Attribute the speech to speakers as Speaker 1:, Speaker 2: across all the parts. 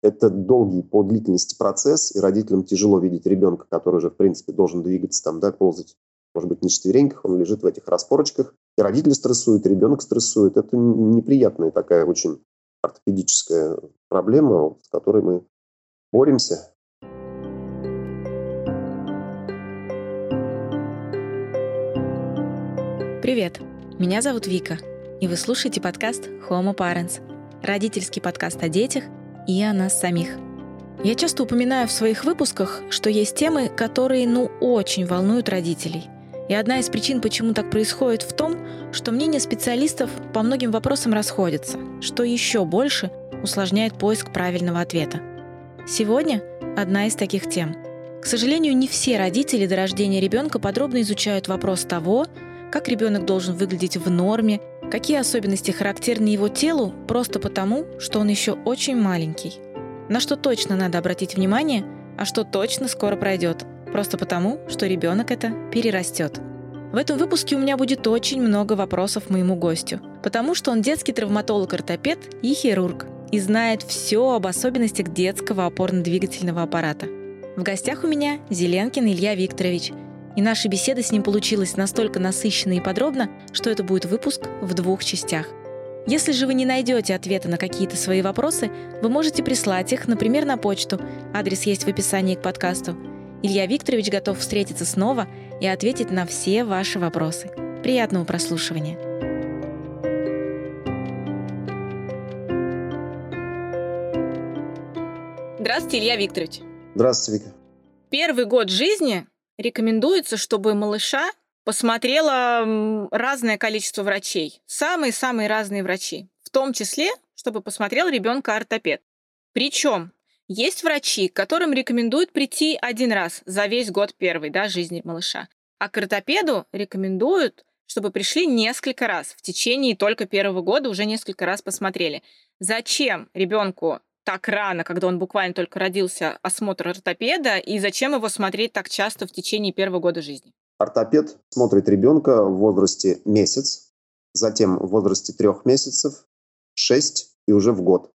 Speaker 1: Это долгий по длительности процесс, и родителям тяжело видеть ребенка, который уже, в принципе, должен двигаться, там, да, ползать, может быть, не четвереньках, он лежит в этих распорочках. И родители стрессуют, и ребенок стрессует. Это неприятная такая очень ортопедическая проблема, с которой мы боремся.
Speaker 2: Привет, меня зовут Вика, и вы слушаете подкаст Homo Parents, родительский подкаст о детях и о нас самих. Я часто упоминаю в своих выпусках, что есть темы, которые, ну, очень волнуют родителей. И одна из причин, почему так происходит, в том, что мнения специалистов по многим вопросам расходятся, что еще больше усложняет поиск правильного ответа. Сегодня одна из таких тем. К сожалению, не все родители до рождения ребенка подробно изучают вопрос того, как ребенок должен выглядеть в норме, какие особенности характерны его телу просто потому, что он еще очень маленький. На что точно надо обратить внимание, а что точно скоро пройдет, просто потому, что ребенок это перерастет. В этом выпуске у меня будет очень много вопросов моему гостю, потому что он детский травматолог-ортопед и хирург и знает все об особенностях детского опорно-двигательного аппарата. В гостях у меня Зеленкин Илья Викторович – и наша беседа с ним получилась настолько насыщенной и подробно, что это будет выпуск в двух частях. Если же вы не найдете ответа на какие-то свои вопросы, вы можете прислать их, например, на почту. Адрес есть в описании к подкасту. Илья Викторович готов встретиться снова и ответить на все ваши вопросы. Приятного прослушивания! Здравствуйте, Илья Викторович.
Speaker 1: Здравствуйте, Вика.
Speaker 2: Первый год жизни рекомендуется, чтобы малыша посмотрело разное количество врачей. Самые-самые разные врачи. В том числе, чтобы посмотрел ребенка ортопед. Причем есть врачи, которым рекомендуют прийти один раз за весь год первый да, жизни малыша. А к ортопеду рекомендуют, чтобы пришли несколько раз. В течение только первого года уже несколько раз посмотрели. Зачем ребенку так рано, когда он буквально только родился, осмотр ортопеда, и зачем его смотреть так часто в течение первого года жизни?
Speaker 1: Ортопед смотрит ребенка в возрасте месяц, затем в возрасте трех месяцев, шесть и уже в год.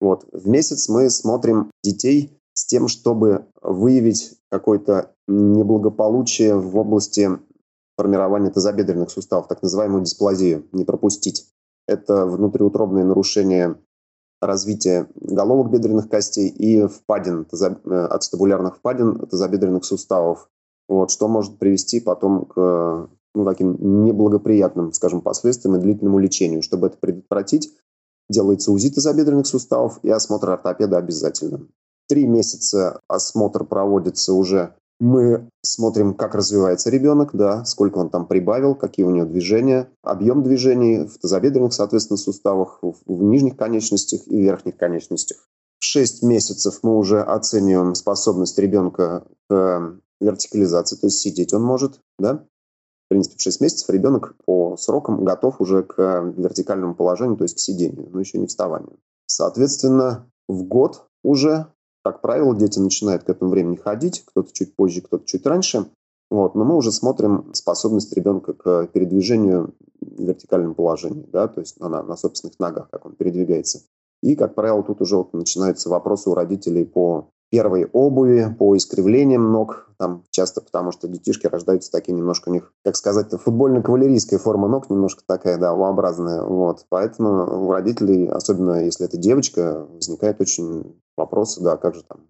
Speaker 1: Вот. В месяц мы смотрим детей с тем, чтобы выявить какое-то неблагополучие в области формирования тазобедренных суставов, так называемую дисплазию, не пропустить. Это внутриутробные нарушения развитие головок бедренных костей и впадин, э, ацетабулярных впадин тазобедренных суставов, вот, что может привести потом к ну, таким неблагоприятным, скажем, последствиям и длительному лечению. Чтобы это предотвратить, делается УЗИ тазобедренных суставов и осмотр ортопеда обязательно. Три месяца осмотр проводится уже мы смотрим, как развивается ребенок, да, сколько он там прибавил, какие у него движения, объем движений в тазобедренных, соответственно, суставах, в, нижних конечностях и верхних конечностях. В 6 месяцев мы уже оцениваем способность ребенка к вертикализации, то есть сидеть он может, да. В принципе, в 6 месяцев ребенок по срокам готов уже к вертикальному положению, то есть к сидению, но еще не вставанию. Соответственно, в год уже как правило, дети начинают к этому времени ходить, кто-то чуть позже, кто-то чуть раньше. Вот, но мы уже смотрим способность ребенка к передвижению в вертикальном положении, да, то есть на, на собственных ногах, как он передвигается. И, как правило, тут уже вот начинаются вопросы у родителей по первой обуви, по искривлениям ног, там часто потому, что детишки рождаются такие немножко у них, как сказать, футбольно-кавалерийская форма ног немножко такая, да, U-образная, вот. Поэтому у родителей, особенно если это девочка, возникает очень вопросы, да, как же там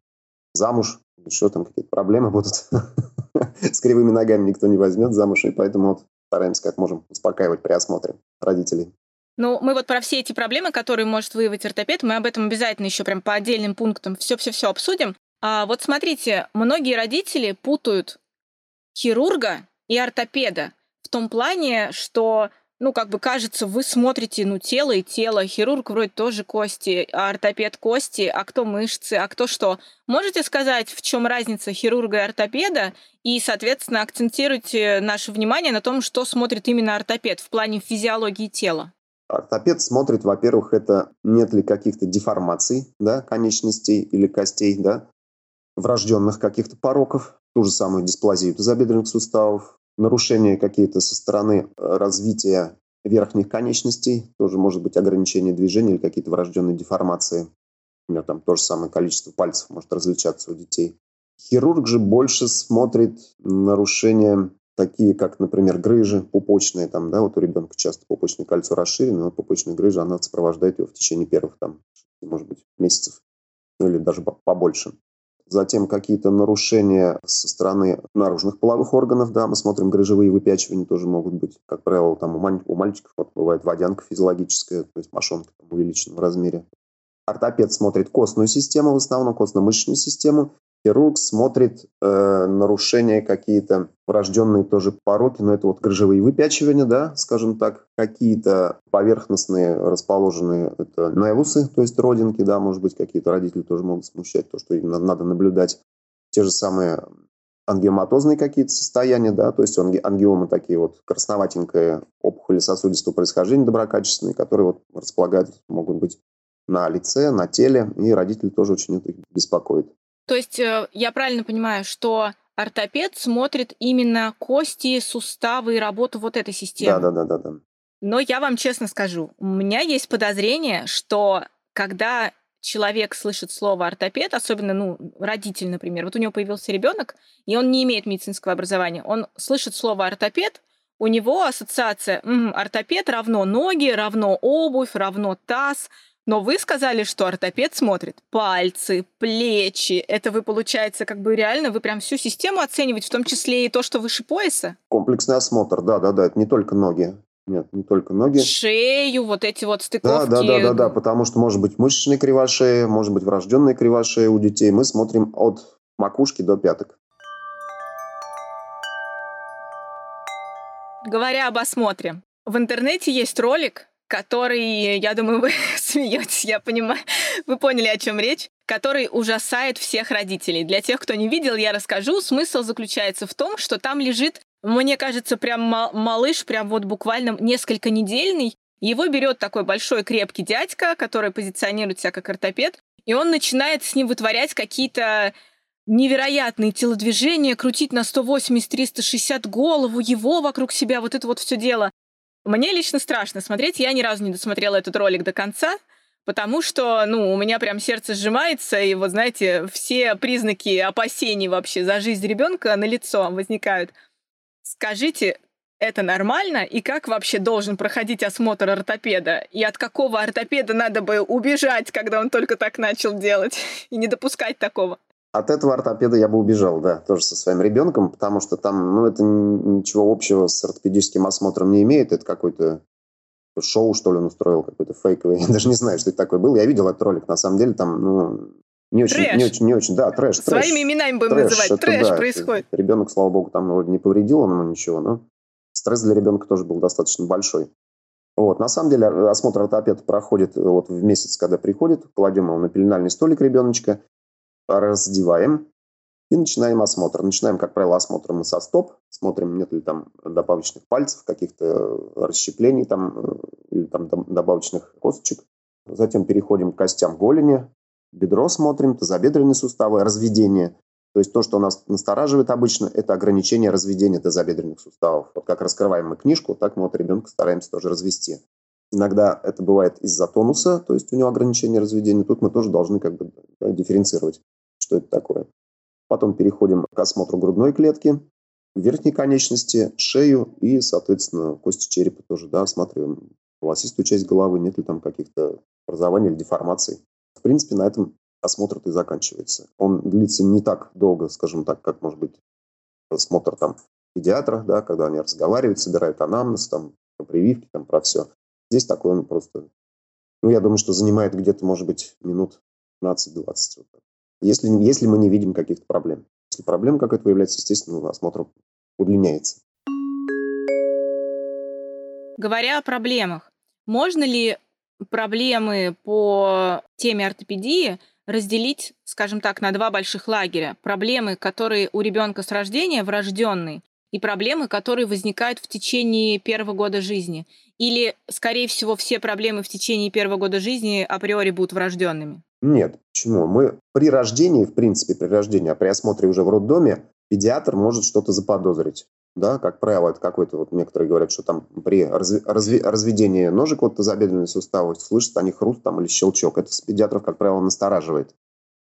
Speaker 1: замуж, еще там какие-то проблемы будут. С кривыми ногами никто не возьмет замуж, и поэтому вот стараемся как можем успокаивать при осмотре родителей.
Speaker 2: Ну, мы вот про все эти проблемы, которые может выявить ортопед, мы об этом обязательно еще прям по отдельным пунктам все-все-все обсудим. А вот смотрите, многие родители путают хирурга и ортопеда в том плане, что ну, как бы кажется, вы смотрите, ну, тело и тело, хирург вроде тоже кости, а ортопед кости, а кто мышцы, а кто что. Можете сказать, в чем разница хирурга и ортопеда, и, соответственно, акцентируйте наше внимание на том, что смотрит именно ортопед в плане физиологии тела?
Speaker 1: Ортопед смотрит, во-первых, это нет ли каких-то деформаций, да, конечностей или костей, да, врожденных каких-то пороков, ту же самую дисплазию тазобедренных суставов, нарушения какие-то со стороны э, развития верхних конечностей, тоже может быть ограничение движения или какие-то врожденные деформации. Например, там то же самое количество пальцев может различаться у детей. Хирург же больше смотрит нарушения такие, как, например, грыжи пупочные, там, да, вот у ребенка часто пупочное кольцо расширено, вот пупочная грыжа, она сопровождает его в течение первых, там, может быть, месяцев, ну или даже побольше. Затем какие-то нарушения со стороны наружных половых органов, да, мы смотрим грыжевые выпячивания тоже могут быть. Как правило, там у, маль- у мальчиков вот, бывает водянка физиологическая, то есть мошонка в размере. Ортопед смотрит костную систему, в основном костно-мышечную систему, Хирург смотрит э, нарушения какие-то врожденные тоже пороки, но это вот грыжевые выпячивания, да, скажем так, какие-то поверхностные расположенные это невусы, то есть родинки, да, может быть, какие-то родители тоже могут смущать, то, что именно надо наблюдать. Те же самые ангиоматозные какие-то состояния, да, то есть ангиомы такие вот красноватенькие опухоли сосудистого происхождения доброкачественные, которые вот располагают, могут быть на лице, на теле, и родители тоже очень это беспокоит.
Speaker 2: То есть э, я правильно понимаю, что ортопед смотрит именно кости, суставы и работу вот этой системы?
Speaker 1: Да, да, да, да, да.
Speaker 2: Но я вам честно скажу, у меня есть подозрение, что когда человек слышит слово ортопед, особенно, ну, родитель, например, вот у него появился ребенок, и он не имеет медицинского образования, он слышит слово ортопед, у него ассоциация м, ортопед равно ноги, равно обувь, равно таз, но вы сказали, что ортопед смотрит пальцы, плечи. Это вы, получается, как бы реально, вы прям всю систему оцениваете, в том числе и то, что выше пояса?
Speaker 1: Комплексный осмотр, да-да-да, это не только ноги. Нет, не только ноги.
Speaker 2: Шею, вот эти вот стыковки.
Speaker 1: Да, да, да, да, да, потому что может быть мышечная кривошея, может быть врожденная кривошея у детей. Мы смотрим от макушки до пяток.
Speaker 2: Говоря об осмотре, в интернете есть ролик, который, я думаю, вы смеетесь, я понимаю, вы поняли, о чем речь, который ужасает всех родителей. Для тех, кто не видел, я расскажу. Смысл заключается в том, что там лежит, мне кажется, прям малыш, прям вот буквально несколько недельный. Его берет такой большой крепкий дядька, который позиционирует себя как ортопед, и он начинает с ним вытворять какие-то невероятные телодвижения, крутить на 180-360 голову, его вокруг себя, вот это вот все дело. Мне лично страшно смотреть. Я ни разу не досмотрела этот ролик до конца, потому что, ну, у меня прям сердце сжимается, и вот, знаете, все признаки опасений вообще за жизнь ребенка на лицо возникают. Скажите, это нормально? И как вообще должен проходить осмотр ортопеда? И от какого ортопеда надо бы убежать, когда он только так начал делать? И не допускать такого?
Speaker 1: От этого ортопеда я бы убежал, да, тоже со своим ребенком, потому что там, ну, это ничего общего с ортопедическим осмотром не имеет. Это какой-то шоу, что ли, он устроил, какой-то фейковый. Я даже не знаю, что это такое было. Я видел этот ролик, на самом деле, там, ну, не очень, трэш. не очень, не очень, да, трэш.
Speaker 2: Своими
Speaker 1: трэш,
Speaker 2: именами будем трэш, называть. Это, трэш да, происходит.
Speaker 1: Ребенок, слава богу, там вроде не повредил он ему ничего, но стресс для ребенка тоже был достаточно большой. Вот. На самом деле осмотр ортопеда проходит вот в месяц, когда приходит, кладем его на пеленальный столик ребеночка, раздеваем и начинаем осмотр. Начинаем, как правило, осмотр мы со стоп, смотрим, нет ли там добавочных пальцев, каких-то расщеплений там, э, или там добавочных косточек. Затем переходим к костям голени, бедро смотрим, тазобедренные суставы, разведение. То есть то, что нас настораживает обычно, это ограничение разведения тазобедренных суставов. Вот как раскрываем мы книжку, так мы вот ребенка стараемся тоже развести. Иногда это бывает из-за тонуса, то есть у него ограничение разведения. Тут мы тоже должны как бы дифференцировать что это такое. Потом переходим к осмотру грудной клетки, верхней конечности, шею и, соответственно, кости черепа тоже, да, осматриваем волосистую часть головы, нет ли там каких-то образований или деформаций. В принципе, на этом осмотр и заканчивается. Он длится не так долго, скажем так, как может быть осмотр там педиатра, да, когда они разговаривают, собирают анамнез, там, про прививки, там, про все. Здесь такой он просто, ну, я думаю, что занимает где-то, может быть, минут 15-20. Вот если, если мы не видим каких-то проблем. Если проблема какая-то появляется, естественно, осмотр удлиняется.
Speaker 2: Говоря о проблемах, можно ли проблемы по теме ортопедии разделить, скажем так, на два больших лагеря. Проблемы, которые у ребенка с рождения врожденные, и проблемы, которые возникают в течение первого года жизни. Или, скорее всего, все проблемы в течение первого года жизни априори будут врожденными?
Speaker 1: Нет. Почему? Мы при рождении, в принципе, при рождении, а при осмотре уже в роддоме, педиатр может что-то заподозрить. да, как правило, это какой-то, вот некоторые говорят, что там при разви, разви, разведении ножек вот тазобедренные суставы слышат они хруст там или щелчок. Это педиатров, как правило, настораживает.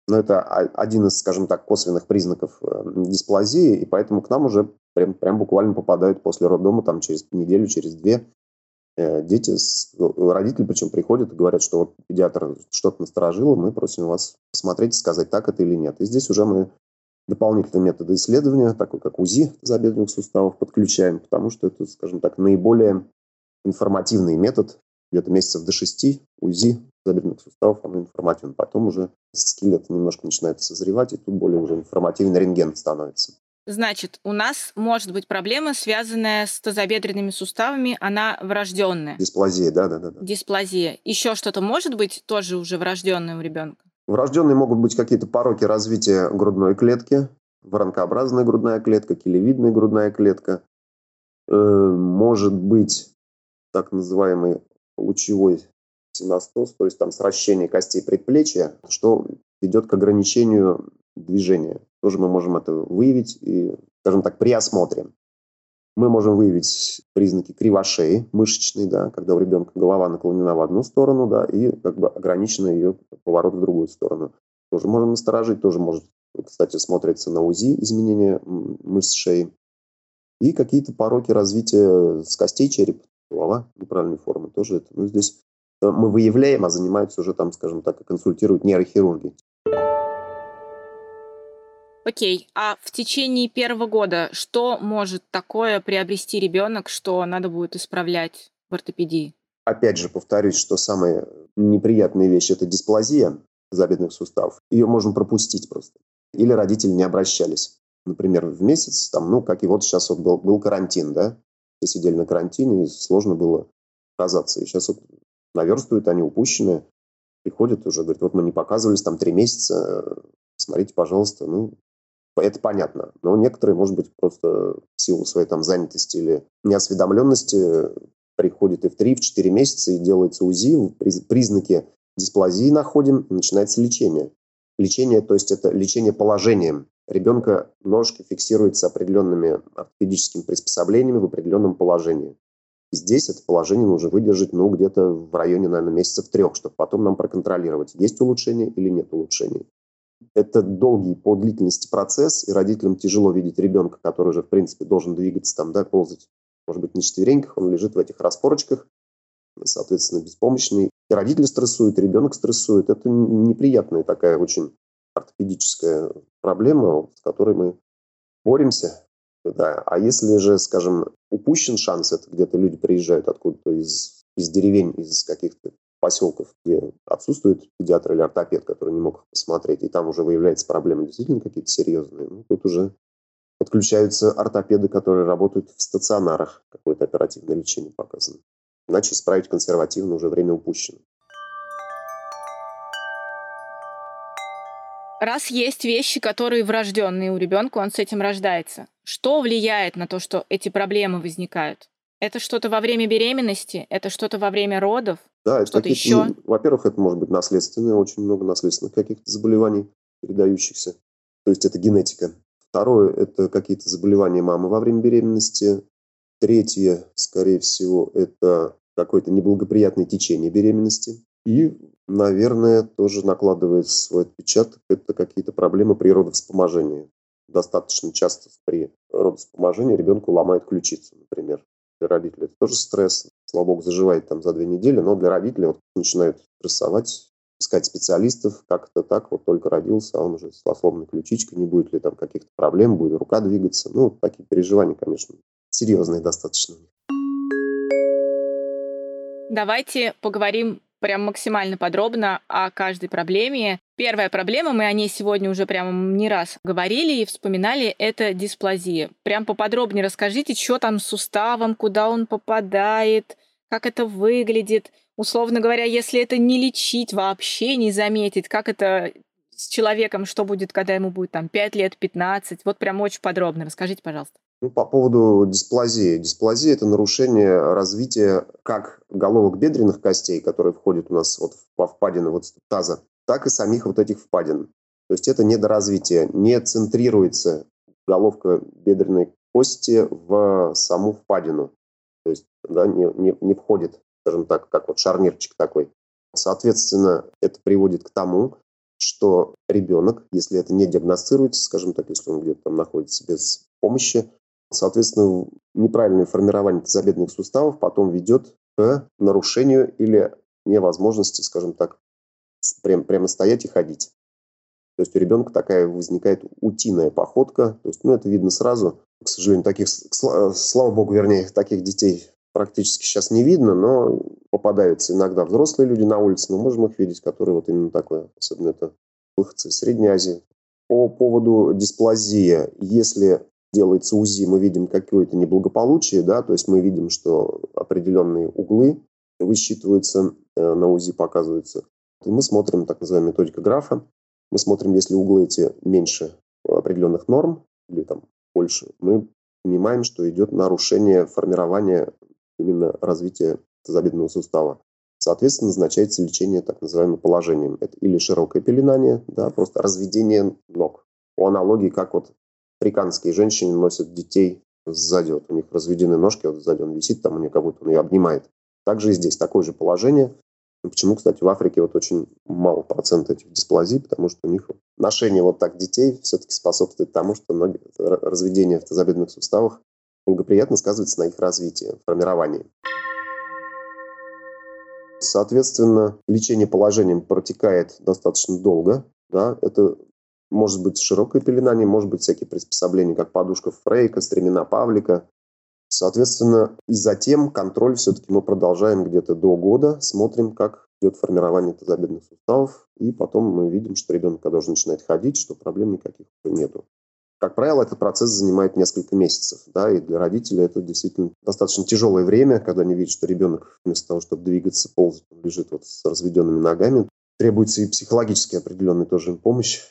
Speaker 1: Но это один из, скажем так, косвенных признаков э, дисплазии, и поэтому к нам уже прям, прям буквально попадают после роддома там через неделю, через две дети, с, родители причем приходят и говорят, что вот педиатр что-то насторожило, мы просим вас посмотреть и сказать, так это или нет. И здесь уже мы дополнительные методы исследования, такой как УЗИ забедренных суставов, подключаем, потому что это, скажем так, наиболее информативный метод, где-то месяцев до шести УЗИ забедренных суставов, оно информативно. Потом уже скелет немножко начинает созревать, и тут более уже информативный рентген становится.
Speaker 2: Значит, у нас может быть проблема, связанная с тазобедренными суставами, она врожденная.
Speaker 1: Дисплазия, да, да, да.
Speaker 2: Дисплазия. Еще что-то может быть тоже уже врожденное у ребенка?
Speaker 1: Врожденные могут быть какие-то пороки развития грудной клетки, воронкообразная грудная клетка, килевидная грудная клетка. Э, может быть так называемый лучевой синостоз, то есть там сращение костей предплечья, что ведет к ограничению движения. Тоже мы можем это выявить и, скажем так, при осмотре. Мы можем выявить признаки кривошеи мышечной, да, когда у ребенка голова наклонена в одну сторону, да, и как бы ограничено ее поворот в другую сторону. Тоже можем насторожить, тоже может, кстати, смотрится на УЗИ изменения мышц шеи. И какие-то пороки развития с костей черепа, голова неправильной формы, тоже это. Ну, здесь э, мы выявляем, а занимаются уже там, скажем так, консультируют нейрохирурги.
Speaker 2: Окей, а в течение первого года что может такое приобрести ребенок, что надо будет исправлять в ортопедии?
Speaker 1: Опять же, повторюсь, что самая неприятная вещь – это дисплазия забедных суставов. Ее можно пропустить просто. Или родители не обращались. Например, в месяц, там, ну, как и вот сейчас вот был, был карантин, да, все сидели на карантине, и сложно было оказаться. И сейчас вот наверстывают они упущенные, приходят уже, говорят, вот мы не показывались там три месяца, смотрите, пожалуйста, ну, это понятно. Но некоторые, может быть, просто в силу своей там занятости или неосведомленности приходят и в 3-4 месяца и делается УЗИ, признаки дисплазии находим, и начинается лечение. Лечение, то есть это лечение положением. Ребенка ножки фиксируются определенными ортопедическими приспособлениями в определенном положении. Здесь это положение нужно выдержать, ну, где-то в районе, наверное, месяцев трех, чтобы потом нам проконтролировать, есть улучшение или нет улучшения это долгий по длительности процесс, и родителям тяжело видеть ребенка, который уже, в принципе, должен двигаться там, да, ползать, может быть, не четвереньках, он лежит в этих распорочках, соответственно, беспомощный. И родители стрессуют, и ребенок стрессует. Это неприятная такая очень ортопедическая проблема, с которой мы боремся. Да. А если же, скажем, упущен шанс, это где-то люди приезжают откуда-то из, из деревень, из каких-то поселков, где отсутствует педиатр или ортопед, который не мог их посмотреть, и там уже выявляются проблемы действительно какие-то серьезные, ну, тут уже подключаются ортопеды, которые работают в стационарах, какое-то оперативное лечение показано. Иначе исправить консервативно уже время упущено.
Speaker 2: Раз есть вещи, которые врожденные у ребенка, он с этим рождается. Что влияет на то, что эти проблемы возникают? Это что-то во время беременности? Это что-то во время родов?
Speaker 1: Да, это что-то еще? Ну, во-первых, это может быть наследственное, очень много наследственных каких-то заболеваний, передающихся. То есть это генетика. Второе – это какие-то заболевания мамы во время беременности. Третье, скорее всего, это какое-то неблагоприятное течение беременности. И, наверное, тоже накладывает свой отпечаток, это какие-то проблемы при родовспоможении. Достаточно часто при родовспоможении ребенку ломают ключицу, например для родителей. Это тоже стресс. Слава богу, заживает там за две недели, но для родителей вот начинают стрессовать, искать специалистов, как это так, вот только родился, а он уже с осломной ключичкой, не будет ли там каких-то проблем, будет рука двигаться. Ну, такие переживания, конечно, серьезные достаточно.
Speaker 2: Давайте поговорим прям максимально подробно о каждой проблеме. Первая проблема, мы о ней сегодня уже прямо не раз говорили и вспоминали, это дисплазия. Прям поподробнее расскажите, что там с суставом, куда он попадает, как это выглядит. Условно говоря, если это не лечить вообще, не заметить, как это с человеком, что будет, когда ему будет там 5 лет, 15. Вот прям очень подробно. Расскажите, пожалуйста.
Speaker 1: Ну, по поводу дисплазии. Дисплазия – это нарушение развития как головок бедренных костей, которые входят у нас вот во впадины вот таза, так и самих вот этих впадин. То есть это недоразвитие, не центрируется головка бедренной кости в саму впадину. То есть да, не, не, не входит, скажем так, как вот шарнирчик такой. Соответственно, это приводит к тому, что ребенок, если это не диагностируется, скажем так, если он где-то там находится без помощи, соответственно, неправильное формирование тазобедренных суставов потом ведет к нарушению или невозможности, скажем так, прям, прямо стоять и ходить. То есть у ребенка такая возникает утиная походка. То есть, ну, это видно сразу. К сожалению, таких, слава богу, вернее, таких детей практически сейчас не видно, но попадаются иногда взрослые люди на улице, мы можем их видеть, которые вот именно такое, особенно это выходцы из Средней Азии. По поводу дисплазии, если делается УЗИ, мы видим какое-то неблагополучие, да, то есть мы видим, что определенные углы высчитываются, э, на УЗИ показываются. И мы смотрим так называемая методика графа, мы смотрим, если углы эти меньше определенных норм или там больше, мы понимаем, что идет нарушение формирования именно развития тазобедренного сустава. Соответственно, назначается лечение так называемым положением. Это или широкое пеленание, да, просто разведение ног. По аналогии, как вот африканские женщины носят детей сзади, вот у них разведены ножки, вот сзади он висит, там у нее как будто он ее обнимает. Также и здесь такое же положение. Почему, кстати, в Африке вот очень мало процент этих дисплазий, потому что у них ношение вот так детей все-таки способствует тому, что ноги, разведение в тазобедренных суставах благоприятно сказывается на их развитии, формировании. Соответственно, лечение положением протекает достаточно долго. Да? Это может быть широкое пеленание, может быть всякие приспособления, как подушка Фрейка, стремена Павлика, Соответственно, и затем контроль все-таки мы продолжаем где-то до года, смотрим, как идет формирование тазобедренных суставов, и потом мы видим, что ребенок, когда уже начинает ходить, что проблем никаких нету. Как правило, этот процесс занимает несколько месяцев, да, и для родителей это действительно достаточно тяжелое время, когда они видят, что ребенок вместо того, чтобы двигаться, ползать, лежит вот с разведенными ногами. Требуется и психологически определенная тоже помощь.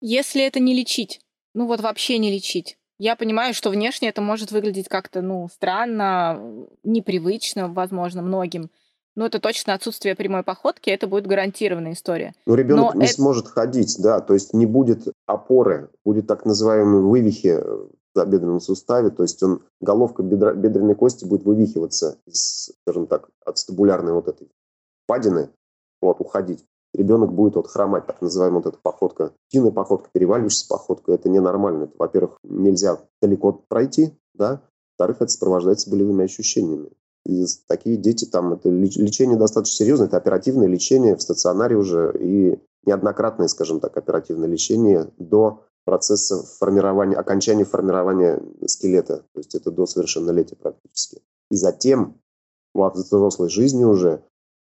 Speaker 2: Если это не лечить, ну вот вообще не лечить, я понимаю, что внешне это может выглядеть как-то, ну, странно, непривычно, возможно, многим. Но это точно отсутствие прямой походки, это будет гарантированная история.
Speaker 1: Но ребенок Но не это... сможет ходить, да, то есть не будет опоры, будет так называемые вывихи в бедренном суставе, то есть он, головка бедра, бедренной кости будет вывихиваться из, скажем так, от стабулярной вот этой падины, вот, уходить ребенок будет вот хромать, так называемая вот эта походка. Длинная походка, переваливающаяся походка, это ненормально. Это, во-первых, нельзя далеко пройти, да, во-вторых, это сопровождается болевыми ощущениями. И такие дети, там, это лечение достаточно серьезное, это оперативное лечение в стационаре уже и неоднократное, скажем так, оперативное лечение до процесса формирования, окончания формирования скелета. То есть это до совершеннолетия практически. И затем во взрослой жизни уже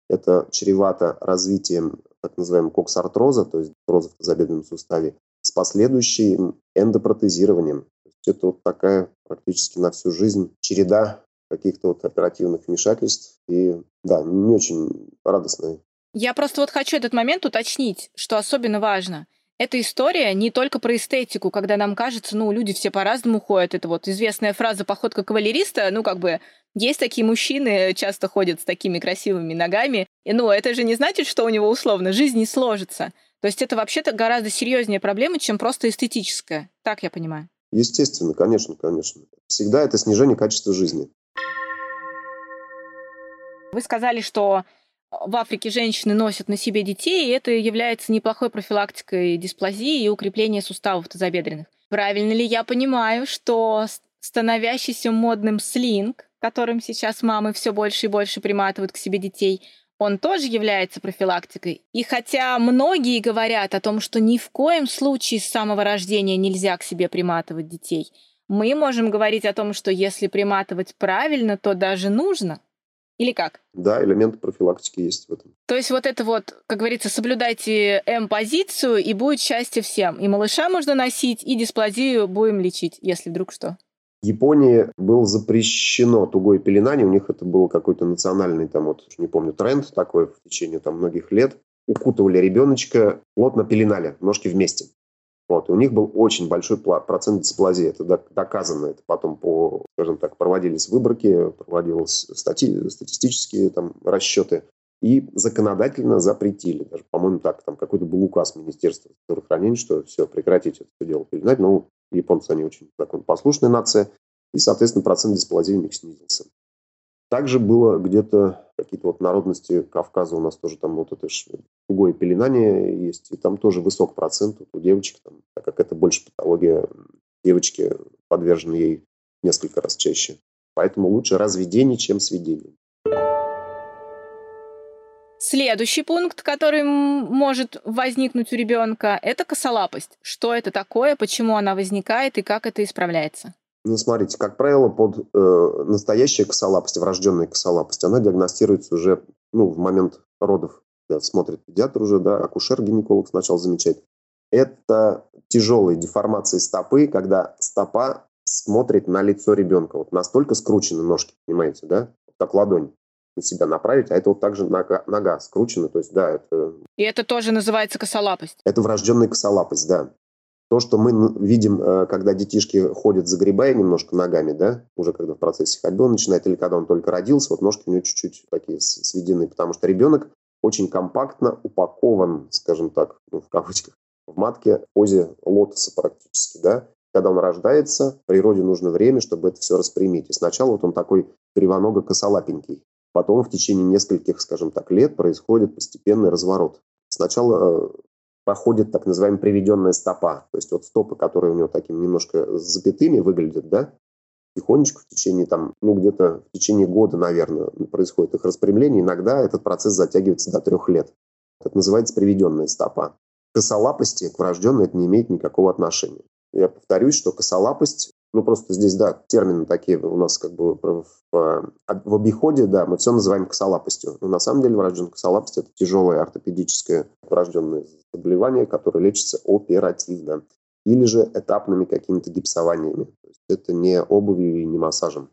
Speaker 1: это чревато развитием так называемого коксартроза, то есть артроза в тазобедренном суставе, с последующим эндопротезированием. Это вот такая практически на всю жизнь череда каких-то вот оперативных вмешательств. И да, не очень радостная.
Speaker 2: Я просто вот хочу этот момент уточнить, что особенно важно. Эта история не только про эстетику, когда нам кажется, ну, люди все по-разному ходят. Это вот известная фраза «походка кавалериста», ну, как бы есть такие мужчины, часто ходят с такими красивыми ногами. И, ну, это же не значит, что у него условно жизнь не сложится. То есть это вообще-то гораздо серьезнее проблема, чем просто эстетическая. Так я понимаю.
Speaker 1: Естественно, конечно, конечно. Всегда это снижение качества жизни.
Speaker 2: Вы сказали, что в Африке женщины носят на себе детей, и это является неплохой профилактикой дисплазии и укрепления суставов тазобедренных. Правильно ли я понимаю, что становящийся модным слинг, которым сейчас мамы все больше и больше приматывают к себе детей, он тоже является профилактикой. И хотя многие говорят о том, что ни в коем случае с самого рождения нельзя к себе приматывать детей, мы можем говорить о том, что если приматывать правильно, то даже нужно. Или как?
Speaker 1: Да, элементы профилактики есть в этом.
Speaker 2: То есть вот это вот, как говорится, соблюдайте М-позицию, и будет счастье всем. И малыша можно носить, и дисплазию будем лечить, если вдруг что.
Speaker 1: Японии было запрещено тугое пеленание, у них это был какой-то национальный, там вот, не помню, тренд такой в течение там многих лет. Укутывали ребеночка, плотно пеленали, ножки вместе. Вот, и у них был очень большой процент дисплазии, это доказано, это потом по, скажем так, проводились выборки, проводились стати, статистические там расчеты, и законодательно запретили, даже, по-моему, так, там какой-то был указ Министерства здравоохранения, что все, прекратите это дело пеленать, но японцы, они очень законопослушная нация, и, соответственно, процент дисплазии у них снизился. Также было где-то какие-то вот народности Кавказа у нас тоже там вот это тугое пеленание есть, и там тоже высок процент у девочек, там, так как это больше патология девочки подвержены ей несколько раз чаще. Поэтому лучше разведение, чем сведение.
Speaker 2: Следующий пункт, который может возникнуть у ребенка, это косолапость. Что это такое, почему она возникает и как это исправляется?
Speaker 1: Ну, смотрите, как правило, под э, настоящая косолапость, врожденная косолапость, она диагностируется уже ну, в момент родов. Да, смотрит педиатр уже, да, акушер-гинеколог сначала замечает. Это тяжелые деформации стопы, когда стопа смотрит на лицо ребенка. Вот настолько скручены ножки, понимаете, да? Как ладонь на себя направить, а это вот также нога, нога скручена, то есть, да, это...
Speaker 2: И это тоже называется косолапость?
Speaker 1: Это врожденная косолапость, да. То, что мы видим, э, когда детишки ходят, загребая немножко ногами, да, уже когда в процессе ходьбы он начинает, или когда он только родился, вот ножки у него чуть-чуть такие сведены, потому что ребенок очень компактно упакован, скажем так, ну, в кавычках, в матке позе лотоса практически, да. Когда он рождается, природе нужно время, чтобы это все распрямить. И сначала вот он такой кривоного-косолапенький. Потом в течение нескольких, скажем так, лет происходит постепенный разворот. Сначала э, проходит так называемая приведенная стопа. То есть вот стопы, которые у него такими немножко запятыми выглядят, да, тихонечко в течение там, ну где-то в течение года, наверное, происходит их распрямление. Иногда этот процесс затягивается до трех лет. Это называется приведенная стопа. Косолапости, к врожденной, это не имеет никакого отношения. Я повторюсь, что косолапость ну, просто здесь, да, термины такие у нас как бы в, в, в обиходе, да, мы все называем косолапостью. Но на самом деле врожденная косолапость – это тяжелое ортопедическое врожденное заболевание, которое лечится оперативно или же этапными какими-то гипсованиями. То есть это не обувью и не массажем.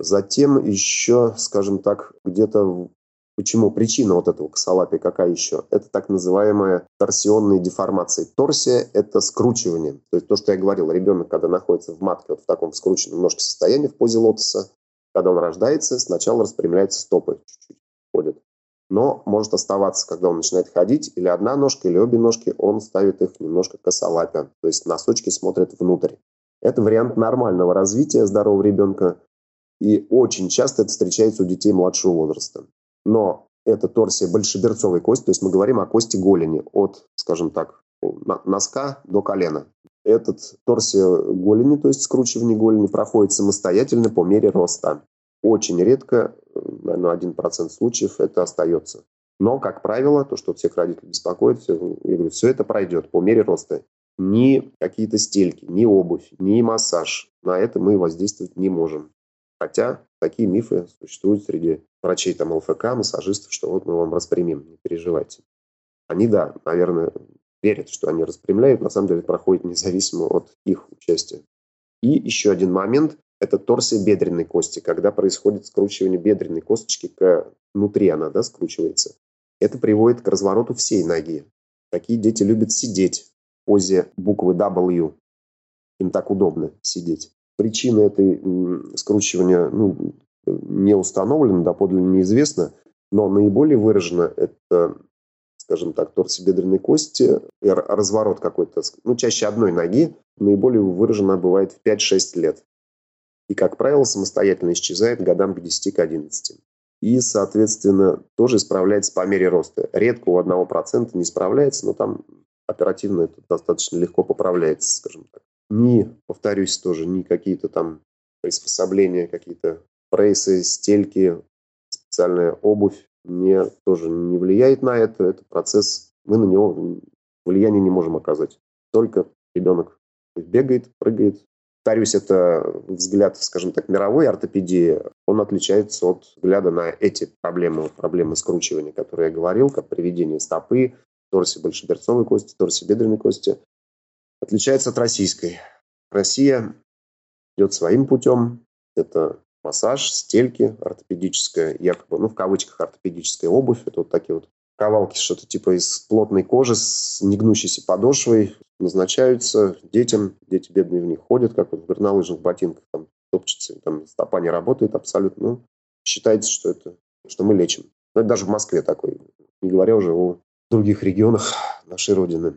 Speaker 1: Затем еще, скажем так, где-то Почему? Причина вот этого косолапия какая еще? Это так называемая торсионные деформации. Торсия – это скручивание. То есть то, что я говорил, ребенок, когда находится в матке, вот в таком скрученном ножке состоянии, в позе лотоса, когда он рождается, сначала распрямляются стопы, чуть-чуть ходят. Но может оставаться, когда он начинает ходить, или одна ножка, или обе ножки, он ставит их немножко косолапя. То есть носочки смотрят внутрь. Это вариант нормального развития здорового ребенка. И очень часто это встречается у детей младшего возраста но это торсия большеберцовой кости, то есть мы говорим о кости голени от, скажем так, носка до колена. Этот торсия голени, то есть скручивание голени, проходит самостоятельно по мере роста. Очень редко, наверное, 1% случаев это остается. Но, как правило, то, что всех родителей беспокоит, я говорю, все это пройдет по мере роста. Ни какие-то стельки, ни обувь, ни массаж. На это мы воздействовать не можем. Хотя такие мифы существуют среди врачей там ЛФК, массажистов, что вот мы вам распрямим, не переживайте. Они, да, наверное, верят, что они распрямляют, на самом деле проходит независимо от их участия. И еще один момент – это торсия бедренной кости, когда происходит скручивание бедренной косточки к внутри она да, скручивается. Это приводит к развороту всей ноги. Такие дети любят сидеть в позе буквы W. Им так удобно сидеть. Причина этой скручивания ну, не установлена, доподлинно неизвестна, но наиболее выражено это, скажем так, торсибедренной кости, разворот какой-то, ну, чаще одной ноги, наиболее выражена бывает в 5-6 лет. И, как правило, самостоятельно исчезает годам к 10-11. И, соответственно, тоже исправляется по мере роста. Редко у 1% не справляется, но там оперативно это достаточно легко поправляется, скажем так ни, повторюсь тоже, ни какие-то там приспособления, какие-то прессы, стельки, специальная обувь не, тоже не влияет на это. Это процесс, мы на него влияния не можем оказать. Только ребенок бегает, прыгает. Повторюсь, это взгляд, скажем так, мировой ортопедии, он отличается от взгляда на эти проблемы, проблемы скручивания, которые я говорил, как приведение стопы, торси большеберцовой кости, торси бедренной кости отличается от российской. Россия идет своим путем. Это массаж, стельки, ортопедическая, якобы, ну, в кавычках, ортопедическая обувь. Это вот такие вот ковалки, что-то типа из плотной кожи с негнущейся подошвой назначаются детям. Дети бедные в них ходят, как вот в горнолыжных ботинках, там топчется, там стопа не работает абсолютно. Ну, считается, что это, что мы лечим. Но это даже в Москве такой, не говоря уже о других регионах нашей Родины.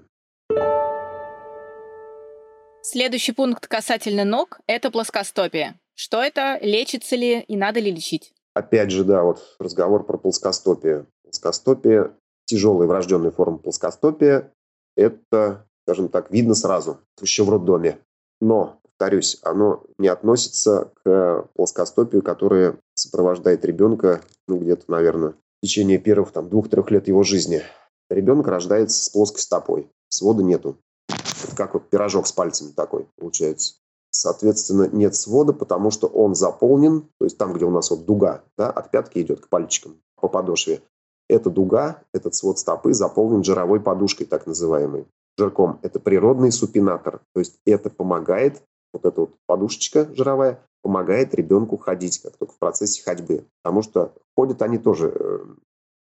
Speaker 2: Следующий пункт касательно ног – это плоскостопие. Что это, лечится ли и надо ли лечить?
Speaker 1: Опять же, да, вот разговор про плоскостопие. Плоскостопие, тяжелая врожденная форма плоскостопия, это, скажем так, видно сразу, еще в роддоме. Но, повторюсь, оно не относится к плоскостопию, которое сопровождает ребенка, ну, где-то, наверное, в течение первых там, двух-трех лет его жизни. Ребенок рождается с плоской стопой, свода нету. Как вот пирожок с пальцами такой получается. Соответственно, нет свода, потому что он заполнен, то есть там, где у нас вот дуга, да, от пятки идет к пальчикам по подошве. Эта дуга, этот свод стопы заполнен жировой подушкой, так называемой. Жирком. Это природный супинатор. То есть это помогает, вот эта вот подушечка жировая, помогает ребенку ходить, как только в процессе ходьбы. Потому что ходят они тоже, э,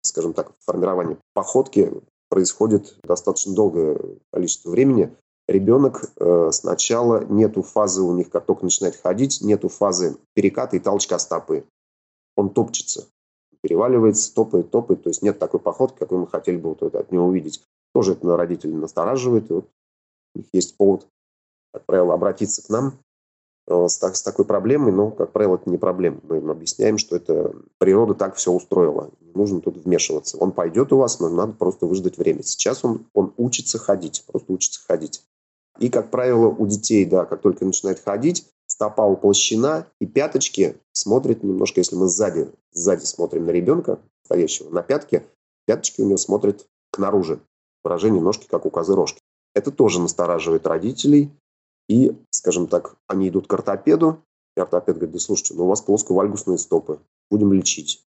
Speaker 1: скажем так, формирование походки происходит достаточно долгое количество времени. Ребенок э, сначала нету фазы у них, как только начинает ходить, нету фазы переката и толчка стопы. Он топчется, переваливается, топает, топает. То есть нет такой походки, какой мы хотели бы вот от него увидеть. Тоже это родителей настораживает. И вот у них есть повод, как правило, обратиться к нам э, с, так, с такой проблемой, но, как правило, это не проблема. Мы им объясняем, что это природа так все устроила. Не нужно тут вмешиваться. Он пойдет у вас, но надо просто выждать время. Сейчас он, он учится ходить, просто учится ходить. И, как правило, у детей, да, как только начинает ходить, стопа уплощена, и пяточки смотрят немножко, если мы сзади, сзади смотрим на ребенка, стоящего на пятке, пяточки у него смотрят к наружу. Выражение ножки, как у козы-рожки. Это тоже настораживает родителей. И, скажем так, они идут к ортопеду, и ортопед говорит, да слушайте, ну у вас плоско-вальгусные стопы, будем лечить.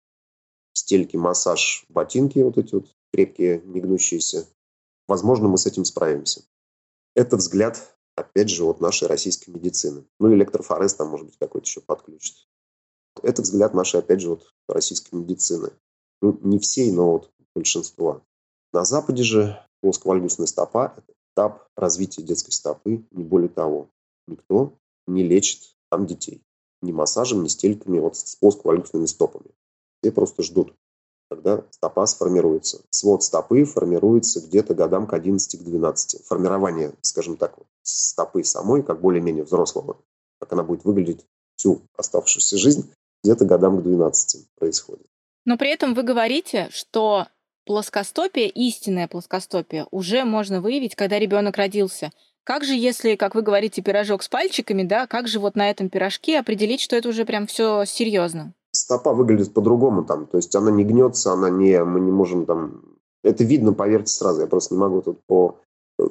Speaker 1: Стельки, массаж, ботинки вот эти вот крепкие, не гнущиеся. Возможно, мы с этим справимся. Это взгляд, опять же, вот нашей российской медицины. Ну, электрофорез там, может быть, какой-то еще подключит. Это взгляд нашей, опять же, вот российской медицины. Ну, не всей, но вот большинства. На Западе же плосковальгусная стопа – это этап развития детской стопы, не более того. Никто не лечит там детей. Ни массажем, ни стельками вот с плосковальгусными стопами. Все просто ждут когда стопа сформируется. Свод стопы формируется где-то годам к 11-12. Формирование, скажем так, стопы самой, как более-менее взрослого, как она будет выглядеть всю оставшуюся жизнь, где-то годам к 12 происходит.
Speaker 2: Но при этом вы говорите, что плоскостопие, истинное плоскостопие, уже можно выявить, когда ребенок родился. Как же, если, как вы говорите, пирожок с пальчиками, да, как же вот на этом пирожке определить, что это уже прям все серьезно?
Speaker 1: Стопа выглядит по-другому там. То есть она не гнется, она не, мы не можем там... Это видно, поверьте, сразу. Я просто не могу тут по
Speaker 2: э,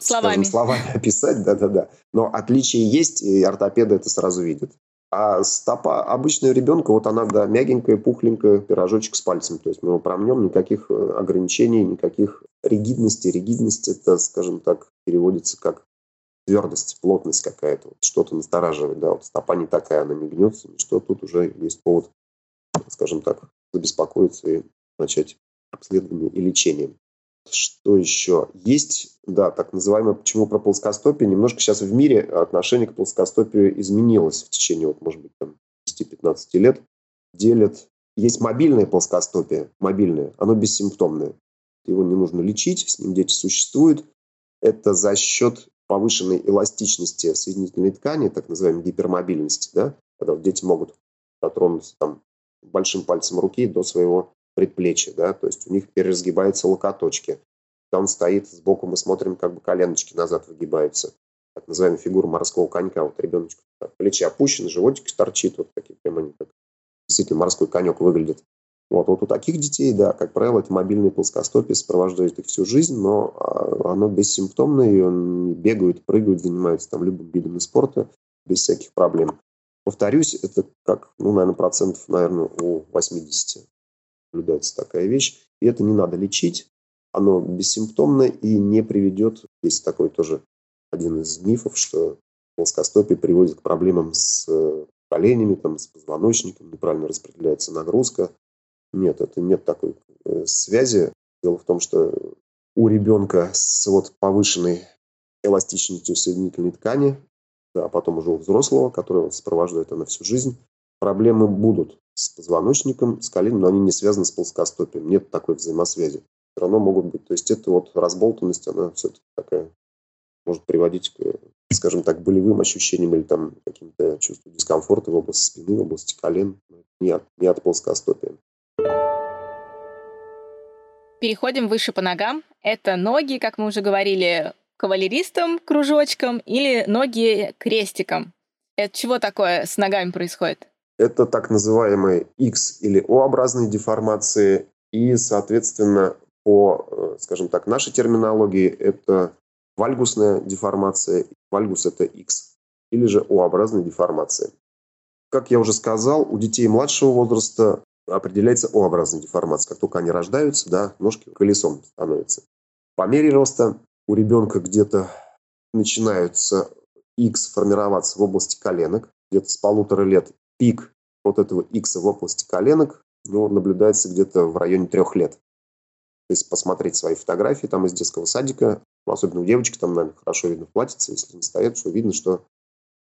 Speaker 2: словами, скажем,
Speaker 1: словами описать, да-да-да. Но отличие есть, и ортопеды это сразу видят. А стопа обычного ребенка, вот она, да, мягенькая, пухленькая, пирожочек с пальцем. То есть мы его промнем, никаких э, ограничений, никаких ригидности. Ригидность это, скажем так, переводится как твердость, плотность какая-то, вот что-то настораживает, да, вот стопа не такая, она не гнется, что тут уже есть повод, скажем так, забеспокоиться и начать обследование и лечение. Что еще? Есть, да, так называемое, почему про плоскостопие, немножко сейчас в мире отношение к плоскостопию изменилось в течение, вот, может быть, там, 10-15 лет. Делят, есть мобильное плоскостопие, мобильное, оно бессимптомное. Его не нужно лечить, с ним дети существуют. Это за счет повышенной эластичности соединительной ткани, так называемой гипермобильности, да, когда дети могут дотронуться там большим пальцем руки до своего предплечья, да, то есть у них переразгибаются локоточки. Он стоит сбоку, мы смотрим, как бы коленочки назад выгибаются. Так называемая фигура морского конька. Вот ребеночек плечи опущены, животик торчит, вот такие прямо они как действительно морской конек выглядит. Вот, вот у таких детей, да, как правило, это мобильные плоскостопие сопровождают их всю жизнь, но а, оно бессимптомное, и он бегает, прыгает, занимается там любым видом спорта без всяких проблем. Повторюсь, это как, ну, наверное, процентов, наверное, у 80 наблюдается такая вещь. И это не надо лечить, оно бессимптомно и не приведет, есть такой тоже один из мифов, что плоскостопие приводит к проблемам с коленями, там, с позвоночником, неправильно распределяется нагрузка, нет, это нет такой э, связи. Дело в том, что у ребенка с вот повышенной эластичностью соединительной ткани, а потом уже у взрослого, который сопровождает это на всю жизнь, проблемы будут с позвоночником, с коленом, но они не связаны с плоскостопием. Нет такой взаимосвязи. Все равно могут быть. То есть это вот разболтанность, она все-таки такая может приводить к скажем так, болевым ощущениям или там каким-то чувством дискомфорта в области спины, в области колен, не от, не от плоскостопия.
Speaker 2: Переходим выше по ногам. Это ноги, как мы уже говорили, кавалеристом, кружочком или ноги крестиком. Это чего такое с ногами происходит?
Speaker 1: Это так называемые X или O-образные деформации. И, соответственно, по, э, скажем так, нашей терминологии это вальгусная деформация. Вальгус – это X. Или же O-образная деформация. Как я уже сказал, у детей младшего возраста определяется O-образная деформация. Как только они рождаются, да, ножки колесом становятся. По мере роста у ребенка где-то начинаются X формироваться в области коленок. Где-то с полутора лет пик вот этого X в области коленок ну, наблюдается где-то в районе трех лет. Если посмотреть свои фотографии там из детского садика, особенно у девочек, там, наверное, хорошо видно платьице, если не стоят, все видно, что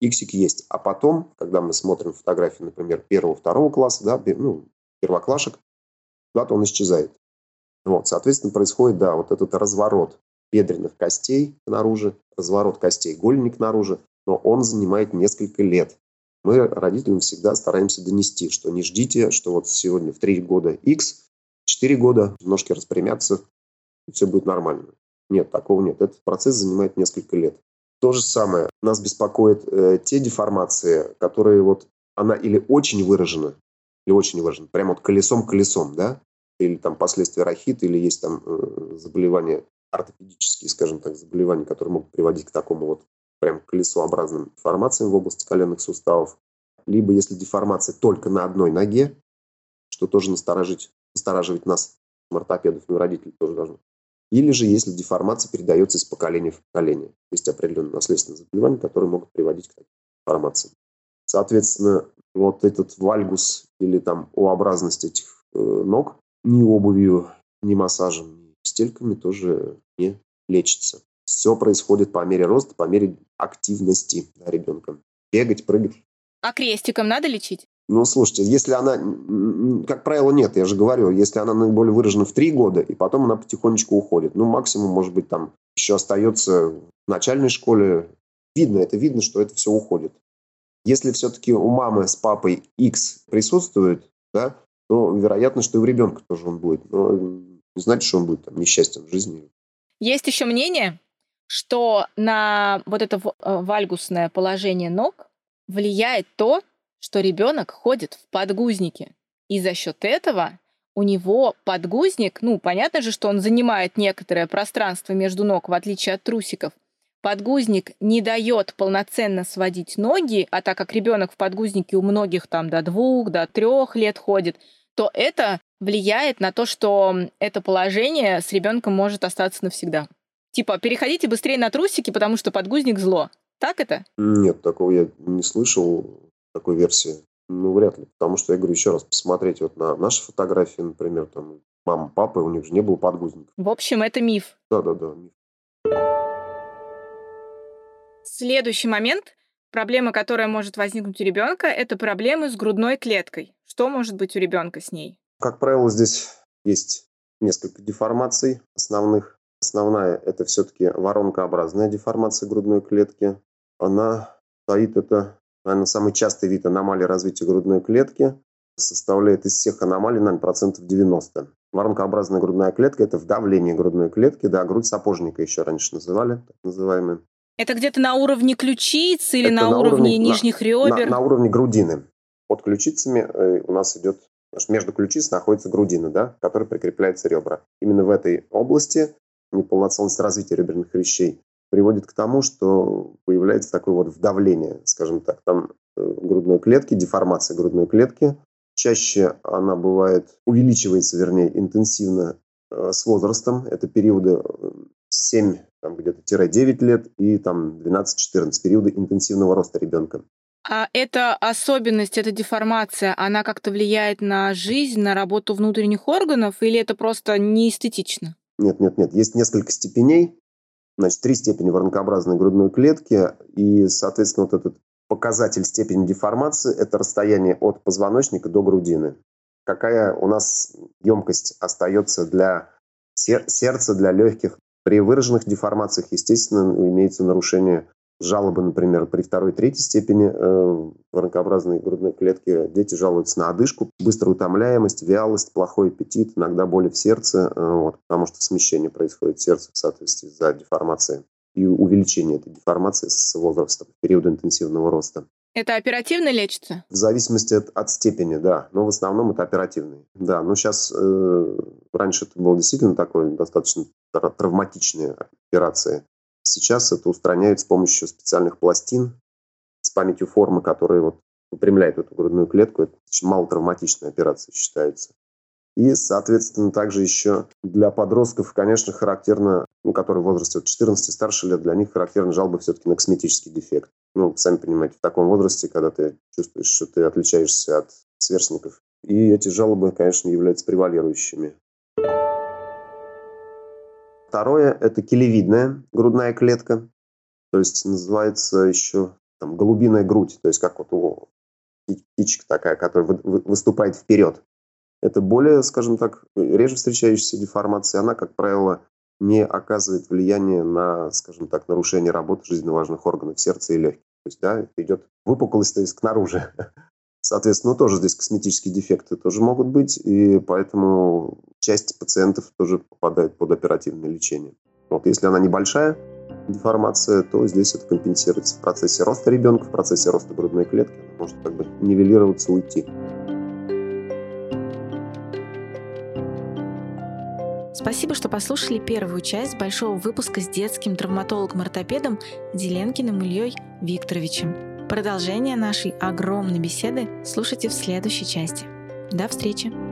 Speaker 1: иксик есть. А потом, когда мы смотрим фотографии, например, первого, второго класса, да, ну, первоклашек, куда-то он исчезает. Вот, соответственно, происходит, да, вот этот разворот бедренных костей наружу, разворот костей голенек наружу, но он занимает несколько лет. Мы родителям всегда стараемся донести, что не ждите, что вот сегодня в 3 года X, 4 года ножки распрямятся, и все будет нормально. Нет, такого нет. Этот процесс занимает несколько лет. То же самое. Нас беспокоят э, те деформации, которые вот она или очень выражена, или очень выражена, прямо вот колесом-колесом, да, или там последствия рахита, или есть там э, заболевания ортопедические, скажем так, заболевания, которые могут приводить к такому вот прям колесообразным деформациям в области коленных суставов. Либо если деформация только на одной ноге, что тоже насторожить, настораживает нас, ортопедов, ну и родителей тоже должно. Или же если деформация передается из поколения в поколение. Есть определенные наследственные заболевания, которые могут приводить к такой деформации. Соответственно, вот этот вальгус или там O-образность этих э, ног ни обувью, ни массажем, ни стельками тоже не лечится. Все происходит по мере роста, по мере активности да, ребенка. Бегать, прыгать.
Speaker 2: А крестиком надо лечить?
Speaker 1: Ну, слушайте, если она, как правило, нет, я же говорю, если она наиболее выражена в три года, и потом она потихонечку уходит. Ну, максимум, может быть, там еще остается в начальной школе. Видно, это видно, что это все уходит. Если все-таки у мамы с папой X присутствует, да, то вероятно, что и у ребенка тоже он будет. Но не значит, что он будет там, несчастен в жизни.
Speaker 2: Есть еще мнение, что на вот это э, вальгусное положение ног влияет то, что ребенок ходит в подгузнике. И за счет этого у него подгузник, ну, понятно же, что он занимает некоторое пространство между ног, в отличие от трусиков. Подгузник не дает полноценно сводить ноги, а так как ребенок в подгузнике у многих там до двух, до трех лет ходит, то это влияет на то, что это положение с ребенком может остаться навсегда. Типа, переходите быстрее на трусики, потому что подгузник зло. Так это?
Speaker 1: Нет, такого я не слышал, такой версии. Ну, вряд ли. Потому что, я говорю еще раз, посмотреть вот на наши фотографии, например, там, мама, папа, у них же не было подгузников.
Speaker 2: В общем, это миф.
Speaker 1: Да-да-да, миф.
Speaker 2: Следующий момент, проблема, которая может возникнуть у ребенка, это проблемы с грудной клеткой. Что может быть у ребенка с ней?
Speaker 1: Как правило, здесь есть несколько деформаций основных. Основная – это все-таки воронкообразная деформация грудной клетки. Она стоит, это, наверное, самый частый вид аномалии развития грудной клетки. Составляет из всех аномалий, наверное, процентов 90. Воронкообразная грудная клетка – это вдавление грудной клетки, да, грудь сапожника еще раньше называли, так называемые.
Speaker 2: Это где-то на уровне ключиц или на, на уровне, уровне нижних ребер?
Speaker 1: На, на уровне грудины. Под ключицами э, у нас идет между ключиц находится грудина, да, к которой прикрепляются ребра. Именно в этой области неполноценность развития реберных хрящей приводит к тому, что появляется такое вот вдавление, скажем так, там э, грудной клетки, деформация грудной клетки. Чаще она бывает, увеличивается, вернее, интенсивно э, с возрастом. Это периоды 7 э, там, где-то 9 лет и там 12-14 периоды интенсивного роста ребенка.
Speaker 2: А эта особенность, эта деформация, она как-то влияет на жизнь, на работу внутренних органов, или это просто неэстетично?
Speaker 1: Нет, нет, нет. Есть несколько степеней. Значит, три степени воронкообразной грудной клетки. И, соответственно, вот этот показатель степени деформации – это расстояние от позвоночника до грудины. Какая у нас емкость остается для сердца, для легких. При выраженных деформациях, естественно, имеется нарушение жалобы, например, при второй, третьей степени э, воронкообразной грудной клетки дети жалуются на одышку, быструю утомляемость, вялость, плохой аппетит, иногда боли в сердце, э, вот, потому что смещение происходит в сердце в соответствии за деформацией и увеличение этой деформации с возрастом, в период интенсивного роста.
Speaker 2: Это оперативно лечится?
Speaker 1: В зависимости от, от степени, да. Но в основном это оперативный. Да, но сейчас э, раньше это было действительно такой достаточно травматичная операция. Сейчас это устраняют с помощью специальных пластин с памятью формы, которые вот выпрямляют эту грудную клетку. Это очень малотравматичная операция считается. И, соответственно, также еще для подростков, конечно, характерно, ну, которые в возрасте от 14 и старше лет, для них характерна жалоба все-таки на косметический дефект. Ну, сами понимаете, в таком возрасте, когда ты чувствуешь, что ты отличаешься от сверстников. И эти жалобы, конечно, являются превалирующими. Второе – это келевидная грудная клетка. То есть называется еще там, голубиная грудь. То есть как вот у птичка такая, которая выступает вперед. Это более, скажем так, реже встречающаяся деформация. Она, как правило, не оказывает влияния на, скажем так, нарушение работы жизненно важных органов сердца и легких. То есть, да, идет выпуклость, то есть к наружу. Соответственно, ну, тоже здесь косметические дефекты тоже могут быть, и поэтому часть пациентов тоже попадает под оперативное лечение. Вот если она небольшая деформация, то здесь это компенсируется в процессе роста ребенка, в процессе роста грудной клетки, может как бы нивелироваться, уйти.
Speaker 2: Спасибо, что послушали первую часть большого выпуска с детским травматологом-ортопедом Деленкиным Ильей Викторовичем. Продолжение нашей огромной беседы слушайте в следующей части. До встречи!